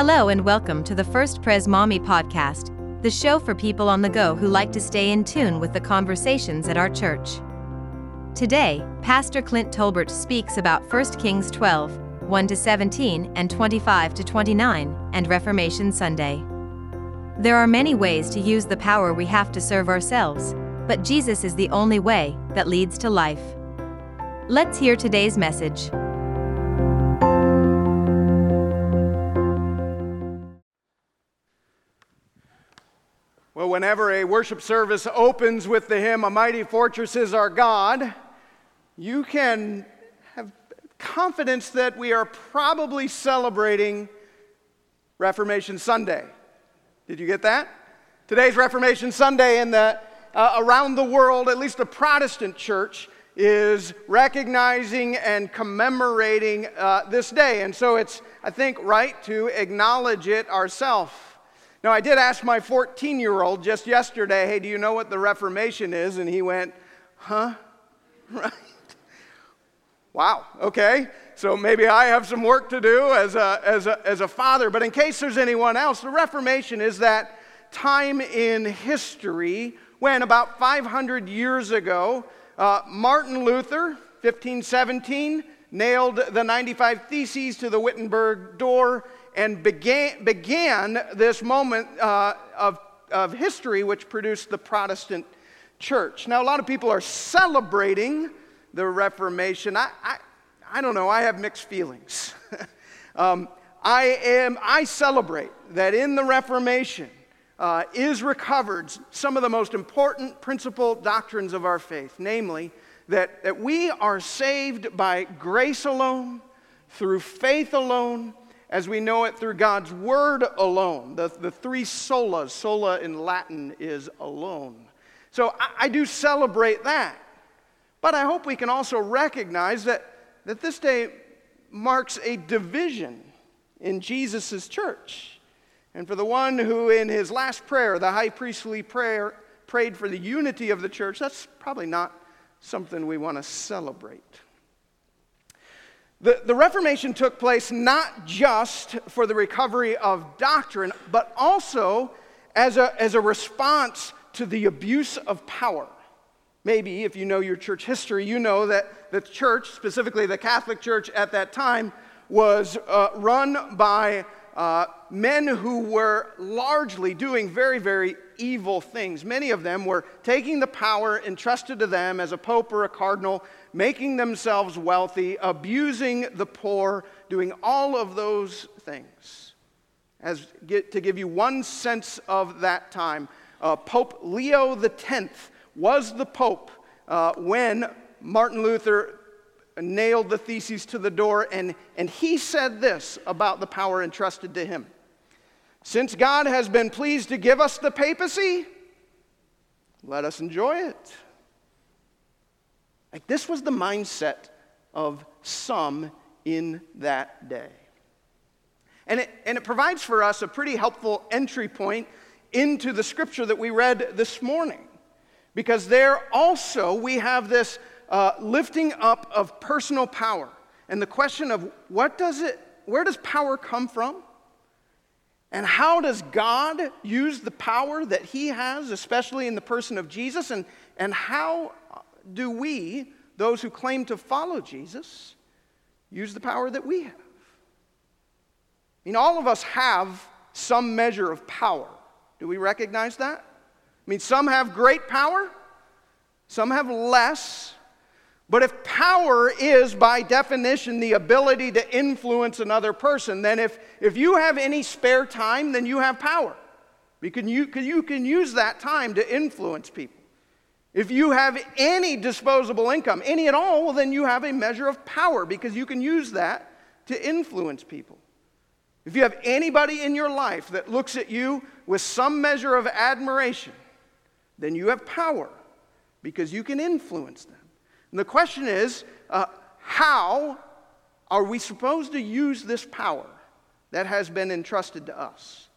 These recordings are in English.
Hello and welcome to the First Pres Maumee podcast, the show for people on the go who like to stay in tune with the conversations at our church. Today, Pastor Clint Tolbert speaks about 1 Kings 12, 1 to 17 and 25 to 29, and Reformation Sunday. There are many ways to use the power we have to serve ourselves, but Jesus is the only way that leads to life. Let's hear today's message. Well, whenever a worship service opens with the hymn, A Mighty Fortress is Our God, you can have confidence that we are probably celebrating Reformation Sunday. Did you get that? Today's Reformation Sunday in the, uh, around the world, at least the Protestant church, is recognizing and commemorating uh, this day. And so it's, I think, right to acknowledge it ourselves. Now, I did ask my 14 year old just yesterday, hey, do you know what the Reformation is? And he went, huh? Right. Wow, okay. So maybe I have some work to do as a, as, a, as a father. But in case there's anyone else, the Reformation is that time in history when about 500 years ago, uh, Martin Luther, 1517, nailed the 95 Theses to the Wittenberg door and began, began this moment uh, of, of history which produced the Protestant church. Now, a lot of people are celebrating the Reformation. I, I, I don't know, I have mixed feelings. um, I, am, I celebrate that in the Reformation uh, is recovered some of the most important principal doctrines of our faith, namely, that, that we are saved by grace alone, through faith alone, as we know it through God's word alone. The, the three solas, sola in Latin is alone. So I, I do celebrate that. But I hope we can also recognize that, that this day marks a division in Jesus' church. And for the one who, in his last prayer, the high priestly prayer, prayed for the unity of the church, that's probably not something we want to celebrate. The, the Reformation took place not just for the recovery of doctrine, but also as a, as a response to the abuse of power. Maybe if you know your church history, you know that the church, specifically the Catholic Church at that time, was uh, run by uh, men who were largely doing very, very evil things. Many of them were taking the power entrusted to them as a pope or a cardinal, making themselves wealthy, abusing the poor, doing all of those things. As get, to give you one sense of that time, uh, Pope Leo X was the pope uh, when Martin Luther nailed the theses to the door, and, and he said this about the power entrusted to him. Since God has been pleased to give us the papacy, let us enjoy it. Like this was the mindset of some in that day. And it, and it provides for us a pretty helpful entry point into the scripture that we read this morning. Because there also we have this uh, lifting up of personal power. And the question of what does it, where does power come from? And how does God use the power that He has, especially in the person of Jesus? And, and how do we, those who claim to follow Jesus, use the power that we have? I mean, all of us have some measure of power. Do we recognize that? I mean, some have great power, some have less. But if power is, by definition, the ability to influence another person, then if, if you have any spare time, then you have power. You can, you, you can use that time to influence people. If you have any disposable income, any at all, well, then you have a measure of power because you can use that to influence people. If you have anybody in your life that looks at you with some measure of admiration, then you have power because you can influence them. And the question is uh, how are we supposed to use this power that has been entrusted to us?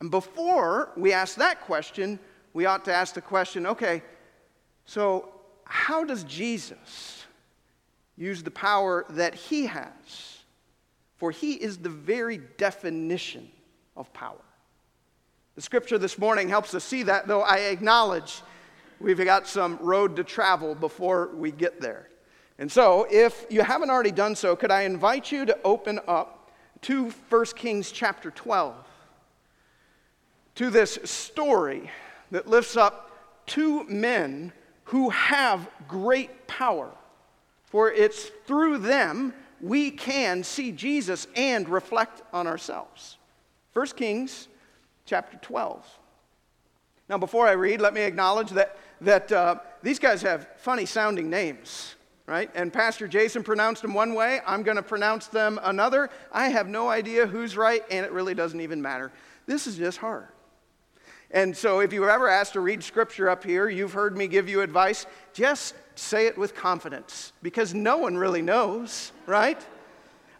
And before we ask that question, we ought to ask the question okay, so how does Jesus use the power that he has? for he is the very definition of power. The scripture this morning helps us see that, though I acknowledge we've got some road to travel before we get there. And so, if you haven't already done so, could I invite you to open up to 1 Kings chapter 12, to this story that lifts up two men who have great power. For it's through them we can see Jesus and reflect on ourselves. 1 Kings chapter 12. Now, before I read, let me acknowledge that, that uh, these guys have funny sounding names, right? And Pastor Jason pronounced them one way. I'm going to pronounce them another. I have no idea who's right, and it really doesn't even matter. This is just hard. And so, if you were ever asked to read scripture up here, you've heard me give you advice. Just say it with confidence because no one really knows, right?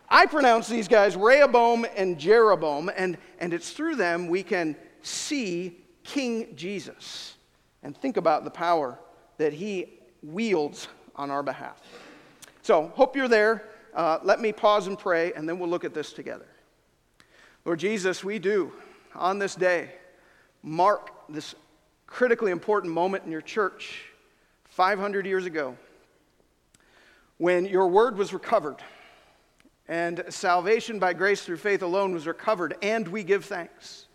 I pronounce these guys Rehoboam and Jeroboam, and, and it's through them we can see King Jesus and think about the power that he wields on our behalf. So, hope you're there. Uh, let me pause and pray, and then we'll look at this together. Lord Jesus, we do on this day mark this critically important moment in your church 500 years ago when your word was recovered and salvation by grace through faith alone was recovered, and we give thanks.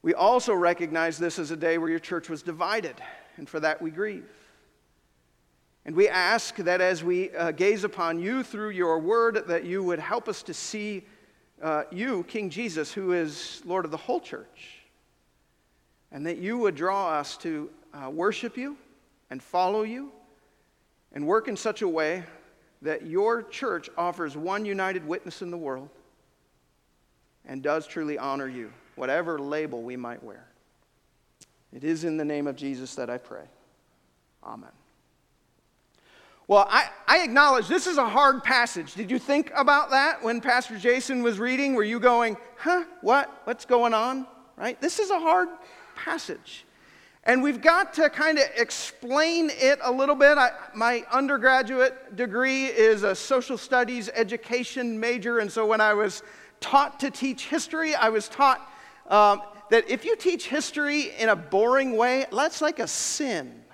We also recognize this as a day where your church was divided, and for that we grieve. And we ask that as we uh, gaze upon you through your word, that you would help us to see uh, you, King Jesus, who is Lord of the whole church and that you would draw us to uh, worship you and follow you and work in such a way that your church offers one united witness in the world and does truly honor you, whatever label we might wear. It is in the name of Jesus that I pray. Amen. Well, I, I acknowledge this is a hard passage. Did you think about that when Pastor Jason was reading? Were you going, huh, what? What's going on? Right? This is a hard passage. And we've got to kind of explain it a little bit. I, my undergraduate degree is a social studies education major, and so when I was taught to teach history, I was taught um, that if you teach history in a boring way, that's like a sin.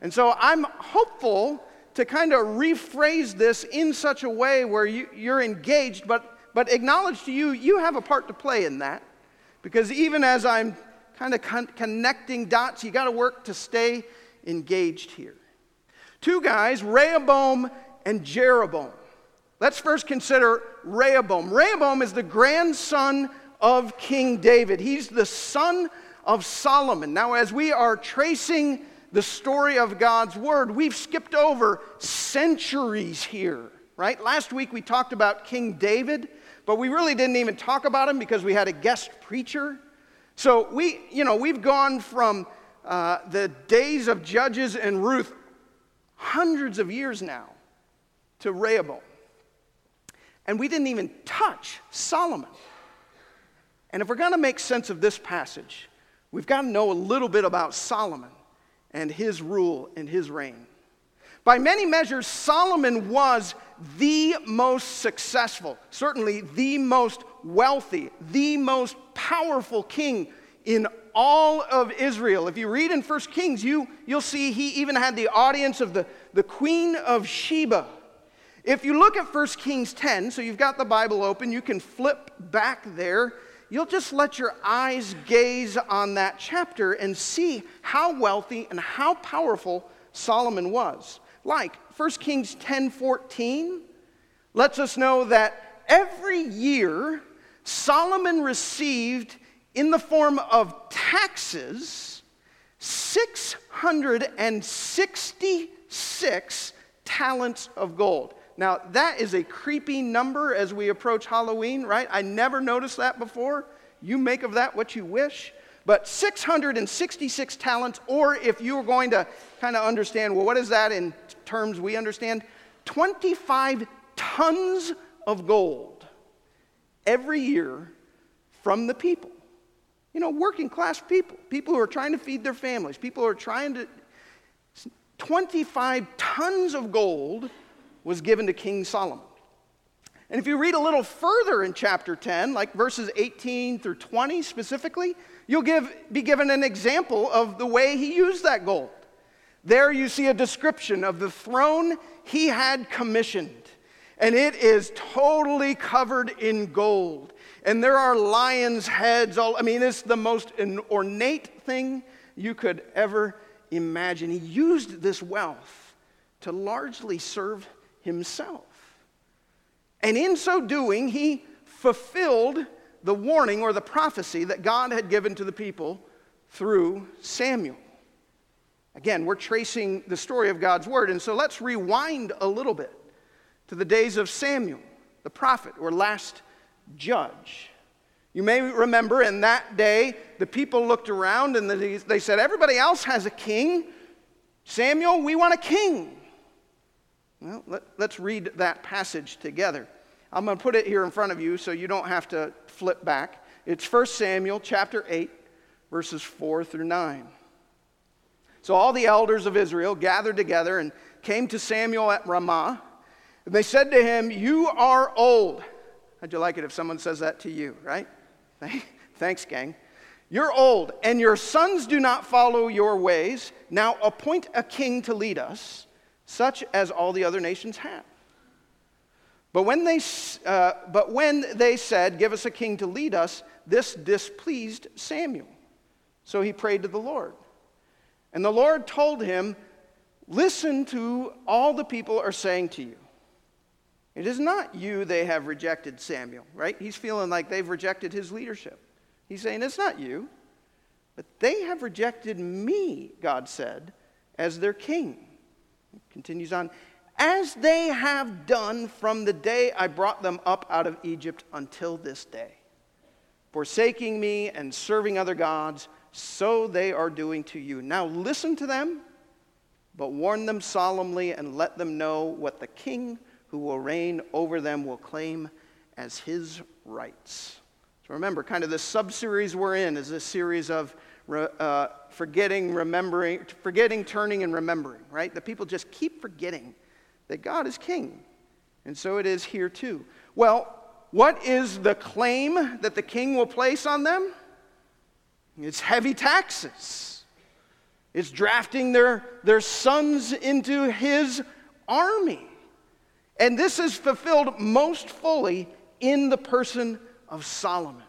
And so I'm hopeful to kind of rephrase this in such a way where you, you're engaged, but, but acknowledge to you, you have a part to play in that. Because even as I'm kind of con- connecting dots. You got to work to stay engaged here. Two guys, Rehoboam and Jeroboam. Let's first consider Rehoboam. Rehoboam is the grandson of King David. He's the son of Solomon. Now, as we are tracing the story of God's word, we've skipped over centuries here, right? Last week we talked about King David, but we really didn't even talk about him because we had a guest preacher. So we, you know, we've gone from uh, the days of Judges and Ruth, hundreds of years now, to Rehoboam. And we didn't even touch Solomon. And if we're going to make sense of this passage, we've got to know a little bit about Solomon and his rule and his reign. By many measures, Solomon was the most successful, certainly the most wealthy, the most powerful king in all of Israel. If you read in 1 Kings, you, you'll see he even had the audience of the, the Queen of Sheba. If you look at 1 Kings 10, so you've got the Bible open, you can flip back there. You'll just let your eyes gaze on that chapter and see how wealthy and how powerful Solomon was. Like 1 Kings 10 14 lets us know that every year Solomon received, in the form of taxes, 666 talents of gold. Now, that is a creepy number as we approach Halloween, right? I never noticed that before. You make of that what you wish. But 666 talents, or if you were going to kind of understand, well, what is that in terms we understand? 25 tons of gold every year from the people. You know, working class people, people who are trying to feed their families, people who are trying to. 25 tons of gold was given to King Solomon. And if you read a little further in chapter 10, like verses 18 through 20 specifically, you'll give, be given an example of the way he used that gold. There you see a description of the throne he had commissioned, and it is totally covered in gold. And there are lions' heads all, I mean, it's the most ornate thing you could ever imagine. He used this wealth to largely serve himself. And in so doing, he fulfilled the warning or the prophecy that God had given to the people through Samuel. Again, we're tracing the story of God's word, and so let's rewind a little bit to the days of Samuel, the prophet or last judge. You may remember in that day, the people looked around and they said, Everybody else has a king. Samuel, we want a king. Well, let, us read that passage together. I'm going to put it here in front of you so you don't have to flip back. It's 1 Samuel chapter 8, verses 4 through 9. So all the elders of Israel gathered together and came to Samuel at Ramah. And they said to him, You are old. How'd you like it if someone says that to you, right? Thanks, gang. You're old, and your sons do not follow your ways. Now appoint a king to lead us such as all the other nations have. But when they, uh, but when they said, Give us a king to lead us, this displeased Samuel. So he prayed to the Lord. And the Lord told him, Listen to all the people are saying to you. It is not you they have rejected, Samuel, right? He's feeling like they've rejected his leadership. He's saying, It's not you, but they have rejected me, God said, as their king. Continues on, as they have done from the day I brought them up out of Egypt until this day. Forsaking me and serving other gods, so they are doing to you. Now listen to them, but warn them solemnly and let them know what the king who will reign over them will claim as his rights. So remember, kind of the sub series we're in is a series of uh, forgetting, remembering, forgetting, turning, and remembering, right? The people just keep forgetting that God is king. And so it is here too. Well, what is the claim that the king will place on them? It's heavy taxes. It's drafting their, their sons into his army. And this is fulfilled most fully in the person of Solomon.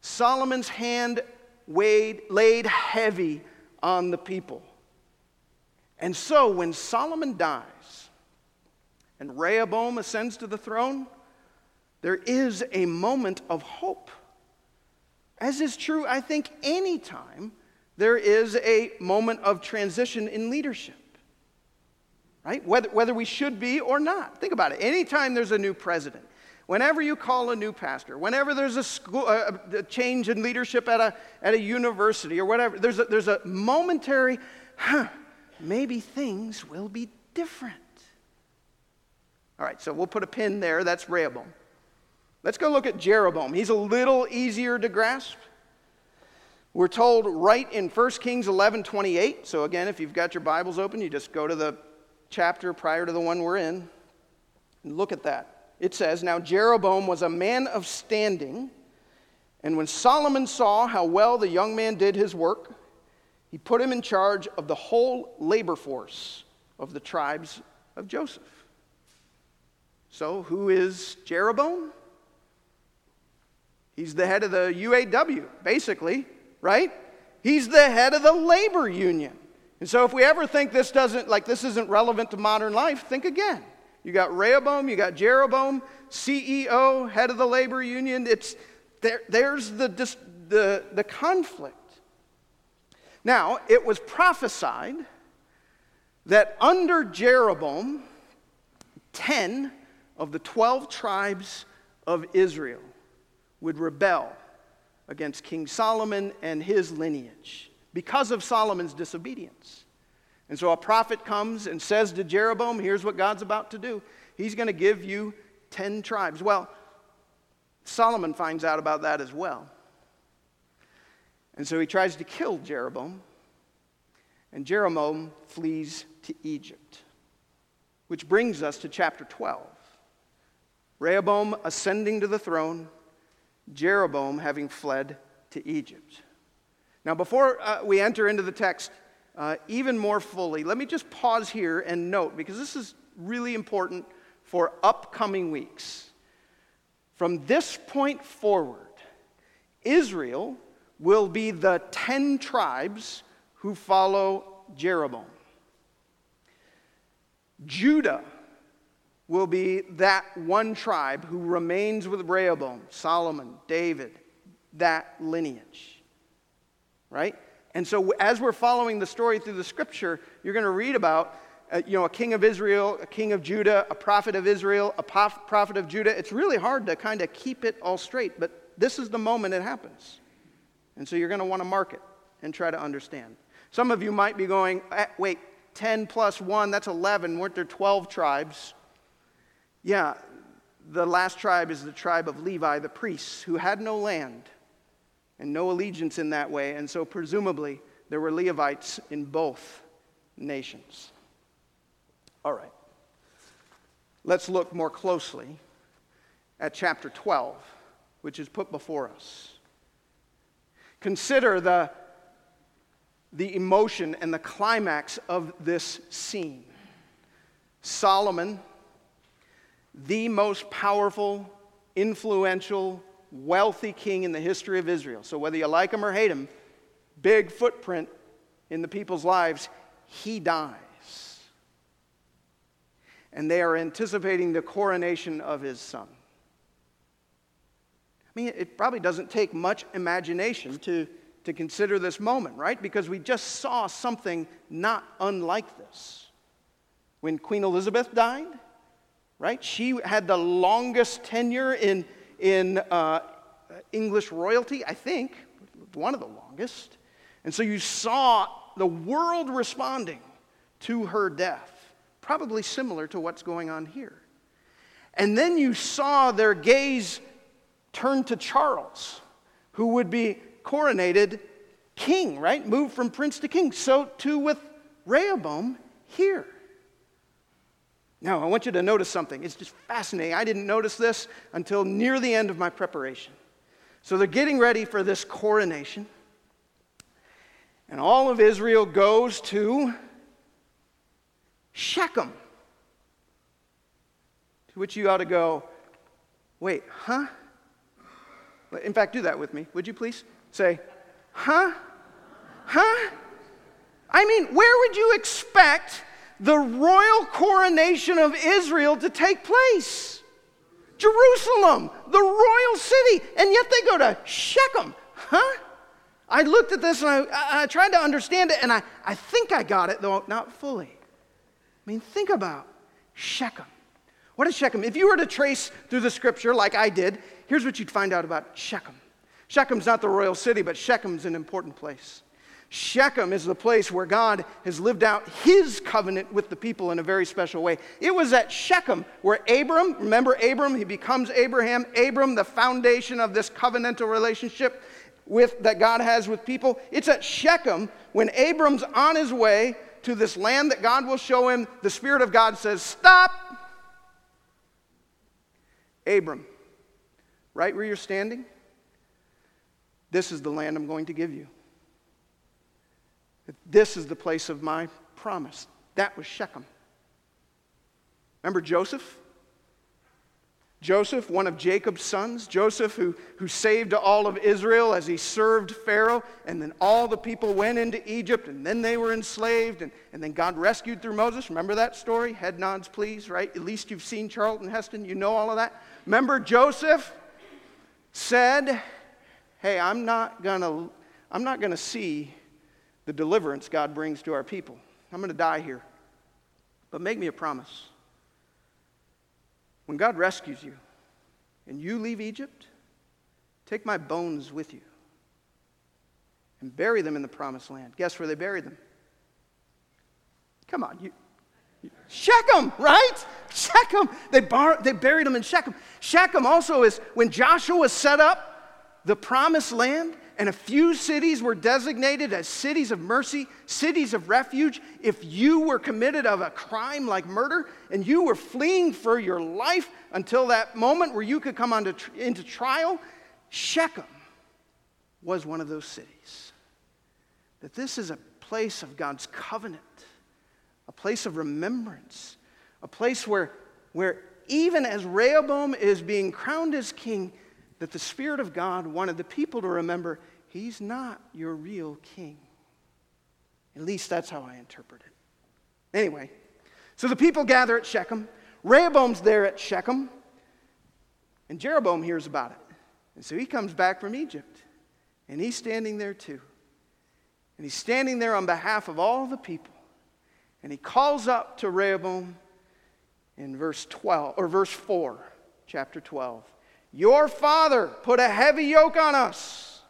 Solomon's hand weighed, laid heavy on the people. And so when Solomon dies and Rehoboam ascends to the throne, there is a moment of hope. As is true, I think, anytime there is a moment of transition in leadership. Right? Whether, whether we should be or not. Think about it. Anytime there's a new president, Whenever you call a new pastor, whenever there's a, school, uh, uh, a, a change in leadership at a, at a university or whatever, there's a, there's a momentary, huh, maybe things will be different. All right, so we'll put a pin there. That's Rehoboam. Let's go look at Jeroboam. He's a little easier to grasp. We're told right in 1 Kings 11 28. So, again, if you've got your Bibles open, you just go to the chapter prior to the one we're in look at that it says, Now Jeroboam was a man of standing, and when Solomon saw how well the young man did his work, he put him in charge of the whole labor force of the tribes of Joseph. So, who is Jeroboam? He's the head of the UAW, basically, right? He's the head of the labor union. And so, if we ever think this doesn't, like this isn't relevant to modern life, think again. You got Rehoboam, you got Jeroboam, CEO, head of the labor union. It's, there, there's the, the, the conflict. Now, it was prophesied that under Jeroboam, 10 of the 12 tribes of Israel would rebel against King Solomon and his lineage because of Solomon's disobedience. And so a prophet comes and says to Jeroboam, Here's what God's about to do. He's going to give you 10 tribes. Well, Solomon finds out about that as well. And so he tries to kill Jeroboam. And Jeroboam flees to Egypt. Which brings us to chapter 12. Rehoboam ascending to the throne, Jeroboam having fled to Egypt. Now, before uh, we enter into the text uh, even more fully, let me just pause here and note, because this is really important for upcoming weeks. From this point forward, Israel will be the 10 tribes who follow Jeroboam. Judah will be that one tribe who remains with Rehoboam, Solomon, David, that lineage. Right? And so, as we're following the story through the scripture, you're going to read about uh, you know, a king of Israel, a king of Judah, a prophet of Israel, a prophet of Judah. It's really hard to kind of keep it all straight, but this is the moment it happens. And so you're going to want to mark it and try to understand. Some of you might be going, eh, wait, 10 plus 1, that's 11. Weren't there 12 tribes? Yeah, the last tribe is the tribe of Levi, the priests, who had no land and no allegiance in that way. And so, presumably, there were Levites in both nations. All right. Let's look more closely at chapter 12, which is put before us. Consider the, the emotion and the climax of this scene. Solomon, the most powerful, influential, wealthy king in the history of Israel. So, whether you like him or hate him, big footprint in the people's lives, he dies. And they are anticipating the coronation of his son. I mean, it probably doesn't take much imagination to, to consider this moment, right? Because we just saw something not unlike this. When Queen Elizabeth died, right? She had the longest tenure in, in uh, English royalty, I think, one of the longest. And so you saw the world responding to her death, probably similar to what's going on here. And then you saw their gaze turn to Charles, who would be coronated king, right? Moved from prince to king. So too with Rehoboam here. Now, I want you to notice something. It's just fascinating. I didn't notice this until near the end of my preparation. So they're getting ready for this coronation. And all of Israel goes to Shechem. To which you ought to go, wait, huh? In fact, do that with me, would you please? Say, huh? Huh? I mean, where would you expect the royal coronation of Israel to take place. Jerusalem, the royal city, and yet they go to Shechem. Huh? I looked at this and I, I, tried to understand it, and I, I think I got it, though not fully. I mean, think about Shechem. What is Shechem? If you were to trace through the scripture like I did, here's what you'd find out about Shechem. Shechem's not the royal city, but Shechem's an important place. Shechem is the place where God has lived out his covenant with the people in a very special way. It was at Shechem where Abram, remember Abram, he becomes Abraham. Abram, the foundation of this covenantal relationship with, that God has with people. It's at Shechem when Abram's on his way to this land that God will show him. The Spirit of God says, Stop! Abram, right where you're standing, this is the land I'm going to give you. This is the place of my promise. That was Shechem. Remember Joseph? Joseph, one of Jacob's sons, Joseph, who, who saved all of Israel as he served Pharaoh, and then all the people went into Egypt, and then they were enslaved, and, and then God rescued through Moses. Remember that story? Head nods, please, right? At least you've seen Charlton Heston, you know all of that. Remember Joseph said, Hey, I'm not gonna, I'm not gonna see the deliverance God brings to our people. I'm going to die here. But make me a promise. When God rescues you and you leave Egypt, take my bones with you and bury them in the promised land. Guess where they buried them? Come on, you, Shechem, right? Shechem. They, bar, they buried them in Shechem. Shechem also is when Joshua set up the promised land and a few cities were designated as cities of mercy, cities of refuge. If you were committed of a crime like murder and you were fleeing for your life until that moment where you could come onto, into trial, Shechem was one of those cities. That this is a place of God's covenant, a place of remembrance, a place where, where even as Rehoboam is being crowned as king, that the Spirit of God wanted the people to remember he's not your real king. At least that's how I interpret it. Anyway, so the people gather at Shechem. Rehoboam's there at Shechem. And Jeroboam hears about it. And so he comes back from Egypt. And he's standing there too. And he's standing there on behalf of all the people. And he calls up to Rehoboam in verse 12 or verse 4, chapter 12. Your father put a heavy yoke on us.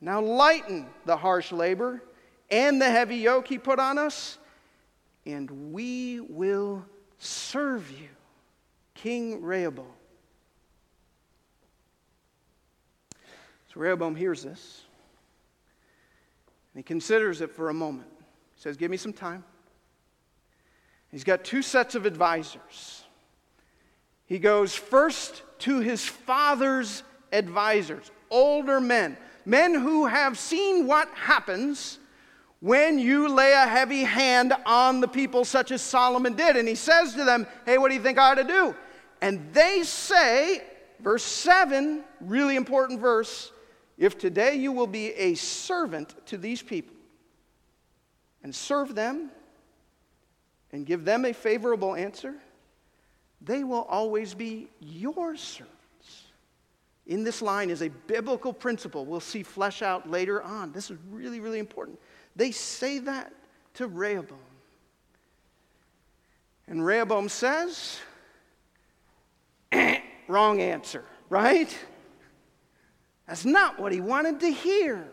Now lighten the harsh labor and the heavy yoke he put on us, and we will serve you, King Rehoboam. So Rehoboam hears this, and he considers it for a moment. He says, Give me some time. He's got two sets of advisors. He goes first to his father's advisors, older men, men who have seen what happens when you lay a heavy hand on the people, such as Solomon did. And he says to them, Hey, what do you think I ought to do? And they say, verse 7, really important verse, if today you will be a servant to these people and serve them and give them a favorable answer, they will always be your servants. In this line is a biblical principle we'll see flesh out later on. This is really, really important. They say that to Rehoboam. And Rehoboam says, wrong answer, right? That's not what he wanted to hear.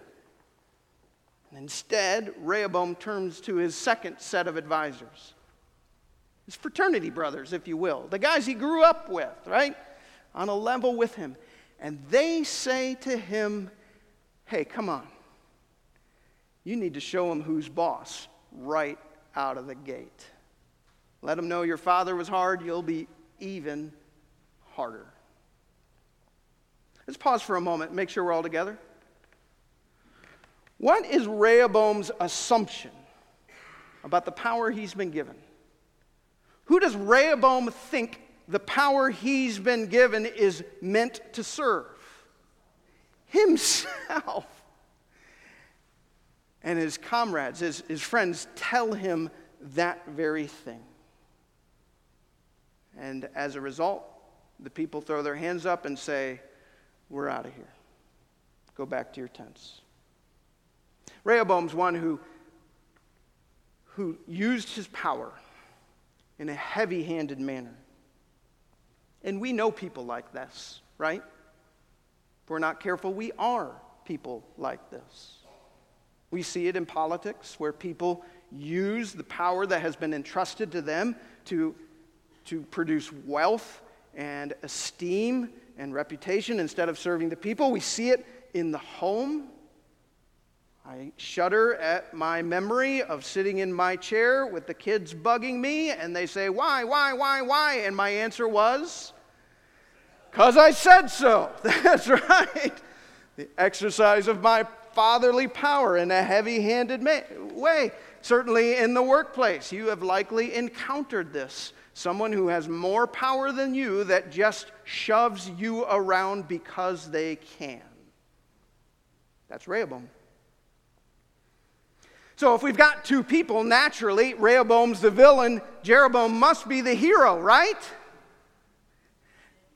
And instead, Rehoboam turns to his second set of advisors his fraternity brothers, if you will, the guys he grew up with, right? On a level with him. And they say to him, Hey, come on. You need to show him who's boss right out of the gate. Let him know your father was hard, you'll be even harder. Let's pause for a moment, make sure we're all together. What is Rehoboam's assumption about the power he's been given? Who does Rehoboam think the power he's been given is meant to serve? Himself. And his comrades, his, his friends, tell him that very thing. And as a result, the people throw their hands up and say, we're out of here. Go back to your tents. Rehoboam's one who, who used his power in a heavy handed manner. And we know people like this, right? If we're not careful, we are people like this. We see it in politics where people use the power that has been entrusted to them to, to produce wealth and esteem and reputation instead of serving the people. We see it in the home. I shudder at my memory of sitting in my chair with the kids bugging me, and they say, Why, why, why, why? And my answer was, Because I said so. That's right. The exercise of my fatherly power in a heavy handed way. Certainly in the workplace, you have likely encountered this someone who has more power than you that just shoves you around because they can. That's Rehoboam. So if we've got two people, naturally, Rehoboam's the villain, Jeroboam must be the hero, right?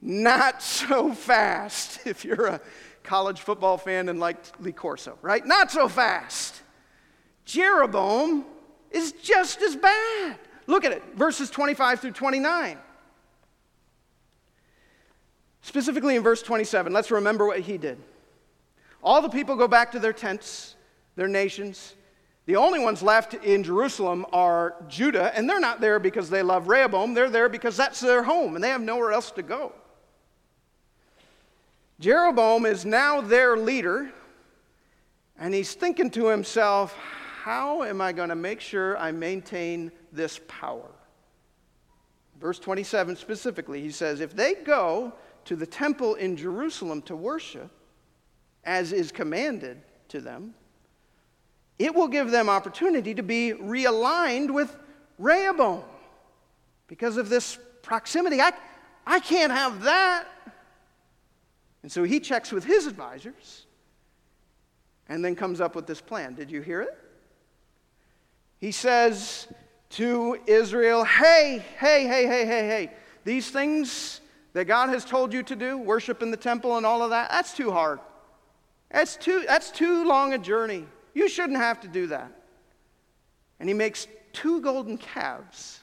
Not so fast if you're a college football fan and like Lee Corso, right? Not so fast. Jeroboam is just as bad. Look at it, verses 25 through 29. Specifically in verse 27, let's remember what he did. All the people go back to their tents, their nations. The only ones left in Jerusalem are Judah, and they're not there because they love Rehoboam. They're there because that's their home, and they have nowhere else to go. Jeroboam is now their leader, And he's thinking to himself, how am I going to make sure I maintain this power? Verse 27 specifically, he says, If they go to the temple in Jerusalem to worship, as is commanded to them, it will give them opportunity to be realigned with Rehoboam because of this proximity. I, I can't have that. And so he checks with his advisors and then comes up with this plan. Did you hear it? He says to Israel, Hey, hey, hey, hey, hey, hey, these things that God has told you to do, worship in the temple and all of that, that's too hard. That's too, that's too long a journey. You shouldn't have to do that. And he makes two golden calves.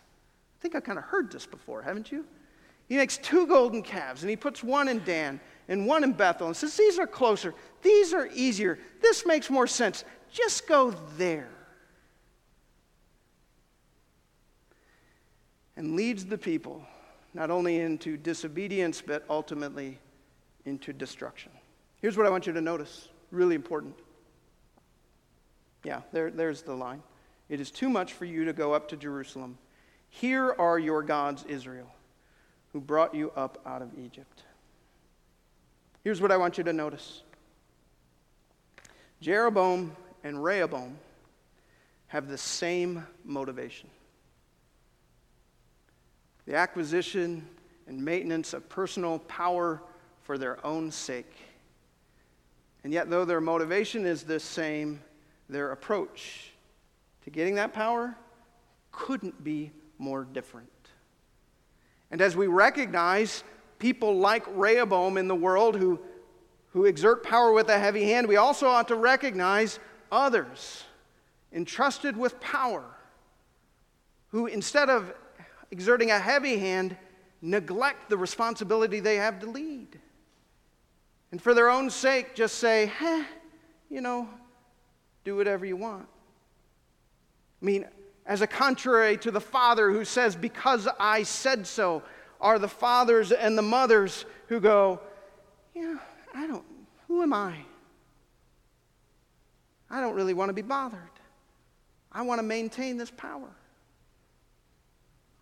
I think I've kind of heard this before, haven't you? He makes two golden calves and he puts one in Dan and one in Bethel and says, These are closer. These are easier. This makes more sense. Just go there. And leads the people not only into disobedience, but ultimately into destruction. Here's what I want you to notice really important. Yeah, there, there's the line. It is too much for you to go up to Jerusalem. Here are your gods, Israel, who brought you up out of Egypt. Here's what I want you to notice Jeroboam and Rehoboam have the same motivation the acquisition and maintenance of personal power for their own sake. And yet, though their motivation is the same, their approach to getting that power couldn't be more different. And as we recognize people like Rehoboam in the world who, who exert power with a heavy hand, we also ought to recognize others entrusted with power who, instead of exerting a heavy hand, neglect the responsibility they have to lead. And for their own sake, just say, eh, you know, do whatever you want. I mean, as a contrary to the father who says, because I said so, are the fathers and the mothers who go, yeah, I don't, who am I? I don't really want to be bothered. I want to maintain this power.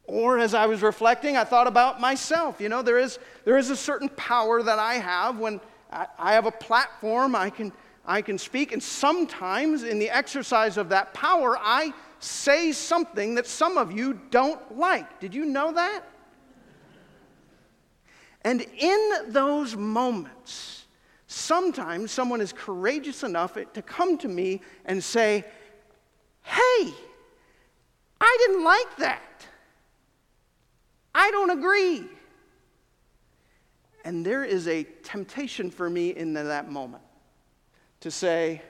Or as I was reflecting, I thought about myself. You know, there is, there is a certain power that I have when I, I have a platform, I can, I can speak, and sometimes in the exercise of that power, I say something that some of you don't like. Did you know that? And in those moments, sometimes someone is courageous enough to come to me and say, Hey, I didn't like that. I don't agree. And there is a temptation for me in that moment to say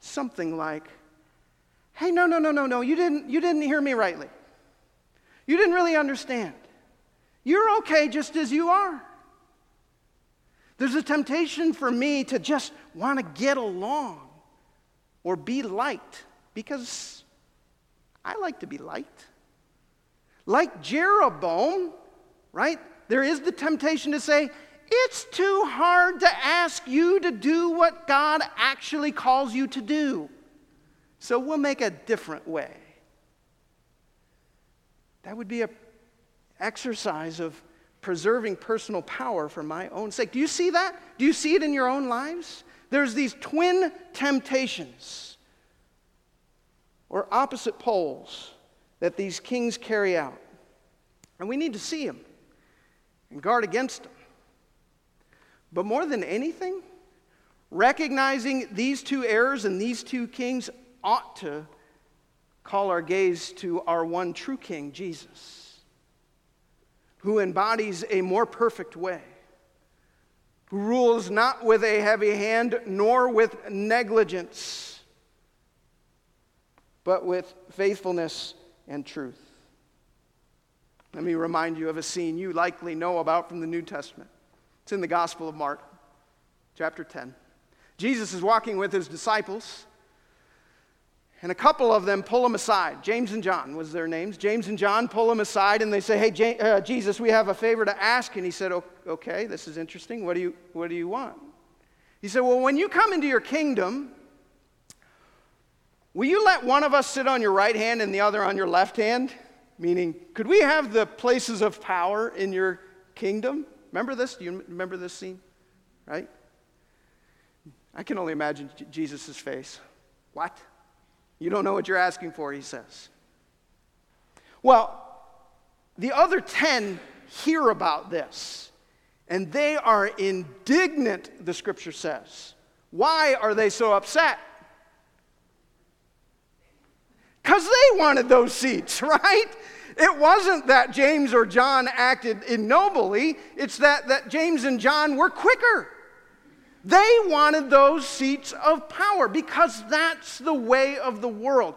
something like, hey, no, no, no, no, no, you didn't, you didn't hear me rightly. You didn't really understand. You're okay just as you are. There's a temptation for me to just want to get along or be liked because I like to be liked. Like Jeroboam, right? There is the temptation to say, it's too hard to ask you to do what God actually calls you to do. So we'll make a different way. That would be an exercise of preserving personal power for my own sake. Do you see that? Do you see it in your own lives? There's these twin temptations or opposite poles that these kings carry out. And we need to see them and guard against them. But more than anything, recognizing these two errors and these two kings ought to call our gaze to our one true king, Jesus, who embodies a more perfect way, who rules not with a heavy hand nor with negligence, but with faithfulness and truth. Let me remind you of a scene you likely know about from the New Testament. It's in the Gospel of Mark, chapter 10. Jesus is walking with his disciples, and a couple of them pull him aside. James and John was their names. James and John pull him aside, and they say, Hey, J- uh, Jesus, we have a favor to ask. And he said, Okay, this is interesting. What do, you, what do you want? He said, Well, when you come into your kingdom, Will you let one of us sit on your right hand and the other on your left hand? Meaning, could we have the places of power in your kingdom? Remember this? Do you remember this scene? Right? I can only imagine Jesus' face. What? You don't know what you're asking for, he says. Well, the other 10 hear about this, and they are indignant, the scripture says. Why are they so upset? Because they wanted those seats, right? It wasn't that James or John acted ignobly, it's that, that James and John were quicker. They wanted those seats of power because that's the way of the world.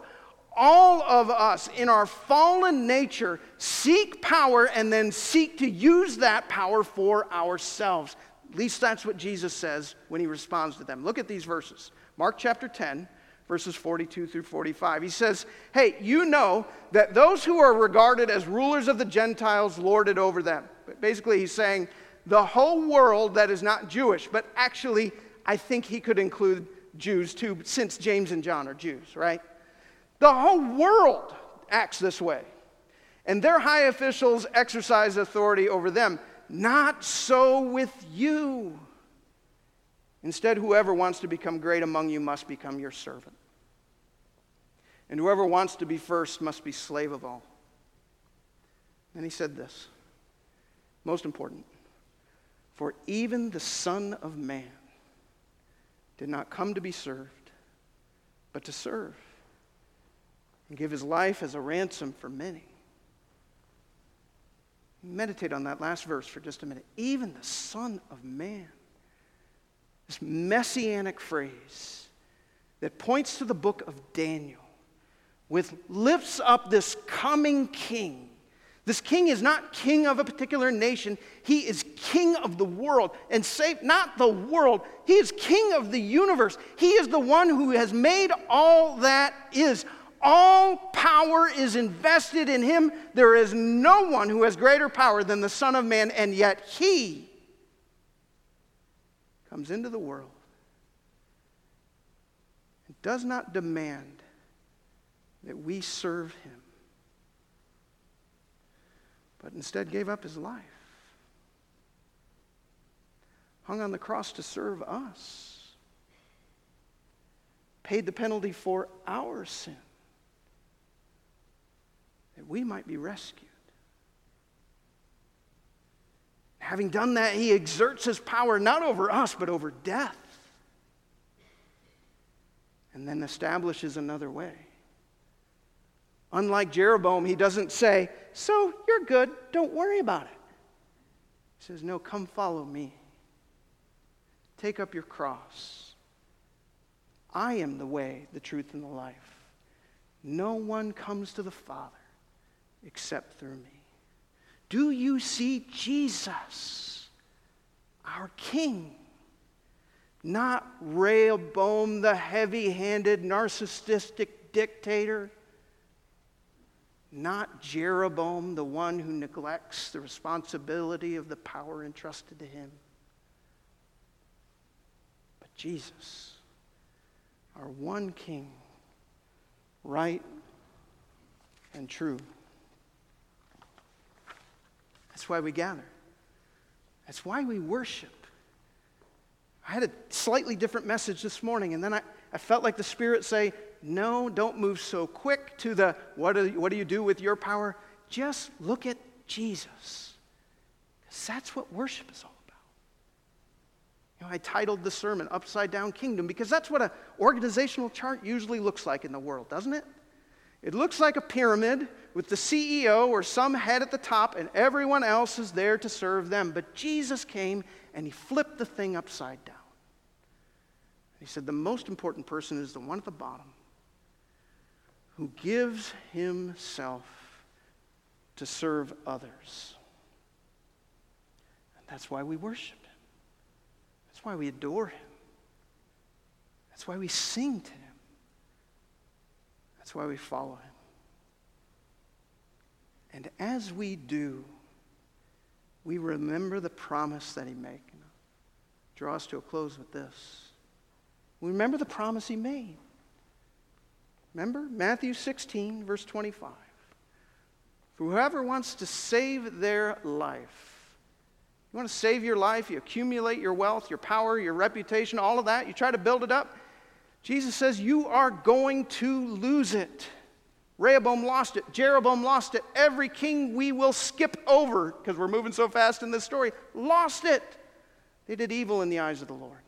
All of us in our fallen nature seek power and then seek to use that power for ourselves. At least that's what Jesus says when he responds to them. Look at these verses Mark chapter 10, verses 42 through 45. He says, Hey, you know that those who are regarded as rulers of the Gentiles lord it over them. But basically, he's saying the whole world that is not Jewish, but actually, I think he could include Jews too, since James and John are Jews, right? The whole world acts this way. And their high officials exercise authority over them. Not so with you. Instead, whoever wants to become great among you must become your servant. And whoever wants to be first must be slave of all. And he said this most important For even the Son of Man did not come to be served, but to serve and give his life as a ransom for many. Meditate on that last verse for just a minute. Even the Son of Man. This messianic phrase that points to the book of Daniel, with lifts up this coming king. This king is not king of a particular nation, he is king of the world. And save not the world, he is king of the universe. He is the one who has made all that is. All power is invested in him. There is no one who has greater power than the Son of Man, and yet he comes into the world and does not demand that we serve him, but instead gave up his life, hung on the cross to serve us, paid the penalty for our sin that we might be rescued. Having done that, he exerts his power not over us, but over death. And then establishes another way. Unlike Jeroboam, he doesn't say, So you're good, don't worry about it. He says, No, come follow me. Take up your cross. I am the way, the truth, and the life. No one comes to the Father except through me. Do you see Jesus, our King? Not Rehoboam, the heavy handed, narcissistic dictator. Not Jeroboam, the one who neglects the responsibility of the power entrusted to him. But Jesus, our one King, right and true. That's why we gather. That's why we worship. I had a slightly different message this morning, and then I, I felt like the Spirit say, No, don't move so quick to the what do, what do you do with your power? Just look at Jesus. Because that's what worship is all about. You know, I titled the sermon Upside Down Kingdom because that's what an organizational chart usually looks like in the world, doesn't it? It looks like a pyramid with the CEO or some head at the top, and everyone else is there to serve them. But Jesus came and he flipped the thing upside down. He said, The most important person is the one at the bottom who gives himself to serve others. And that's why we worship him, that's why we adore him, that's why we sing to him. That's why we follow him. And as we do, we remember the promise that he made. Draw us to a close with this. We remember the promise he made. Remember? Matthew 16, verse 25. For Whoever wants to save their life, you want to save your life, you accumulate your wealth, your power, your reputation, all of that, you try to build it up. Jesus says you are going to lose it. Rehoboam lost it. Jeroboam lost it. Every king we will skip over, because we're moving so fast in this story, lost it. They did evil in the eyes of the Lord.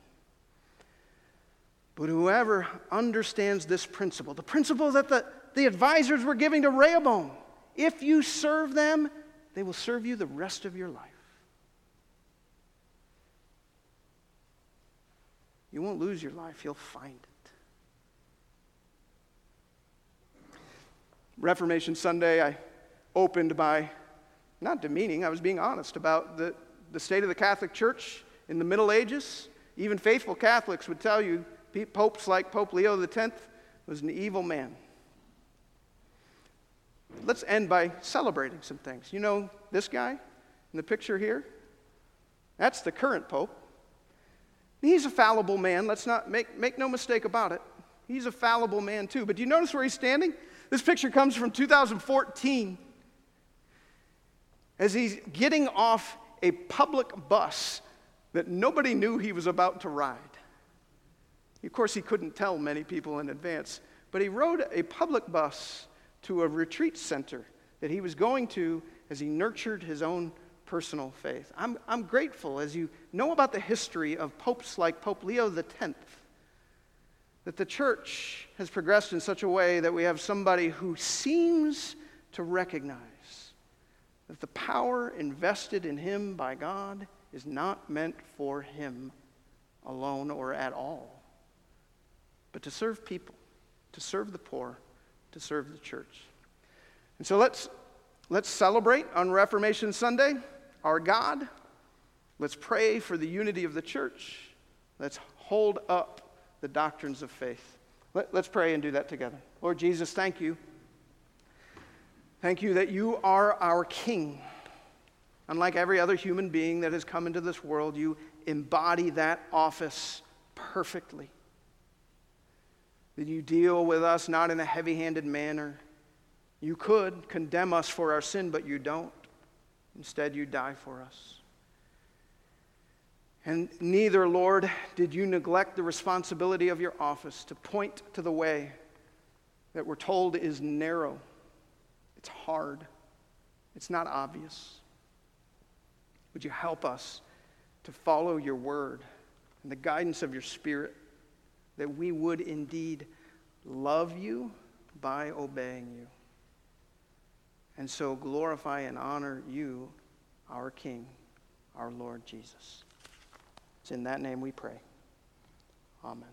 But whoever understands this principle, the principle that the, the advisors were giving to Rehoboam, if you serve them, they will serve you the rest of your life. You won't lose your life, you'll find it. Reformation Sunday, I opened by not demeaning, I was being honest about the, the state of the Catholic Church in the Middle Ages. Even faithful Catholics would tell you popes like Pope Leo X was an evil man. Let's end by celebrating some things. You know this guy in the picture here? That's the current pope. He's a fallible man. Let's not make, make no mistake about it. He's a fallible man too. But do you notice where he's standing? This picture comes from 2014 as he's getting off a public bus that nobody knew he was about to ride. Of course, he couldn't tell many people in advance, but he rode a public bus to a retreat center that he was going to as he nurtured his own personal faith. I'm, I'm grateful as you know about the history of popes like Pope Leo X that the church has progressed in such a way that we have somebody who seems to recognize that the power invested in him by God is not meant for him alone or at all, but to serve people, to serve the poor, to serve the church. And so let's, let's celebrate on Reformation Sunday our God. Let's pray for the unity of the church. Let's hold up the doctrines of faith. Let, us pray and do that together. Lord Jesus, thank you. Thank you that you are our King. Unlike every other human being that has come into this world, you embody that office perfectly. That you deal with us not in a heavy handed manner. You could condemn us for our sin, but you don't. Instead, you die for us. And neither, Lord, did you neglect the responsibility of your office to point to the way that we're told is narrow, it's hard, it's not obvious. Would you help us to follow your word and the guidance of your spirit, that we would indeed love you by obeying you? And so glorify and honor you, our King, our Lord Jesus. It's in that name we pray. Amen.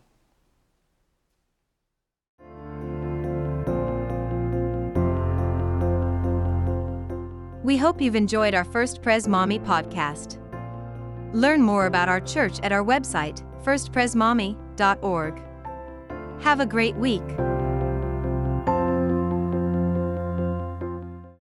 We hope you've enjoyed our First Pres Maumee podcast. Learn more about our church at our website, firstpresmaumee.org. Have a great week.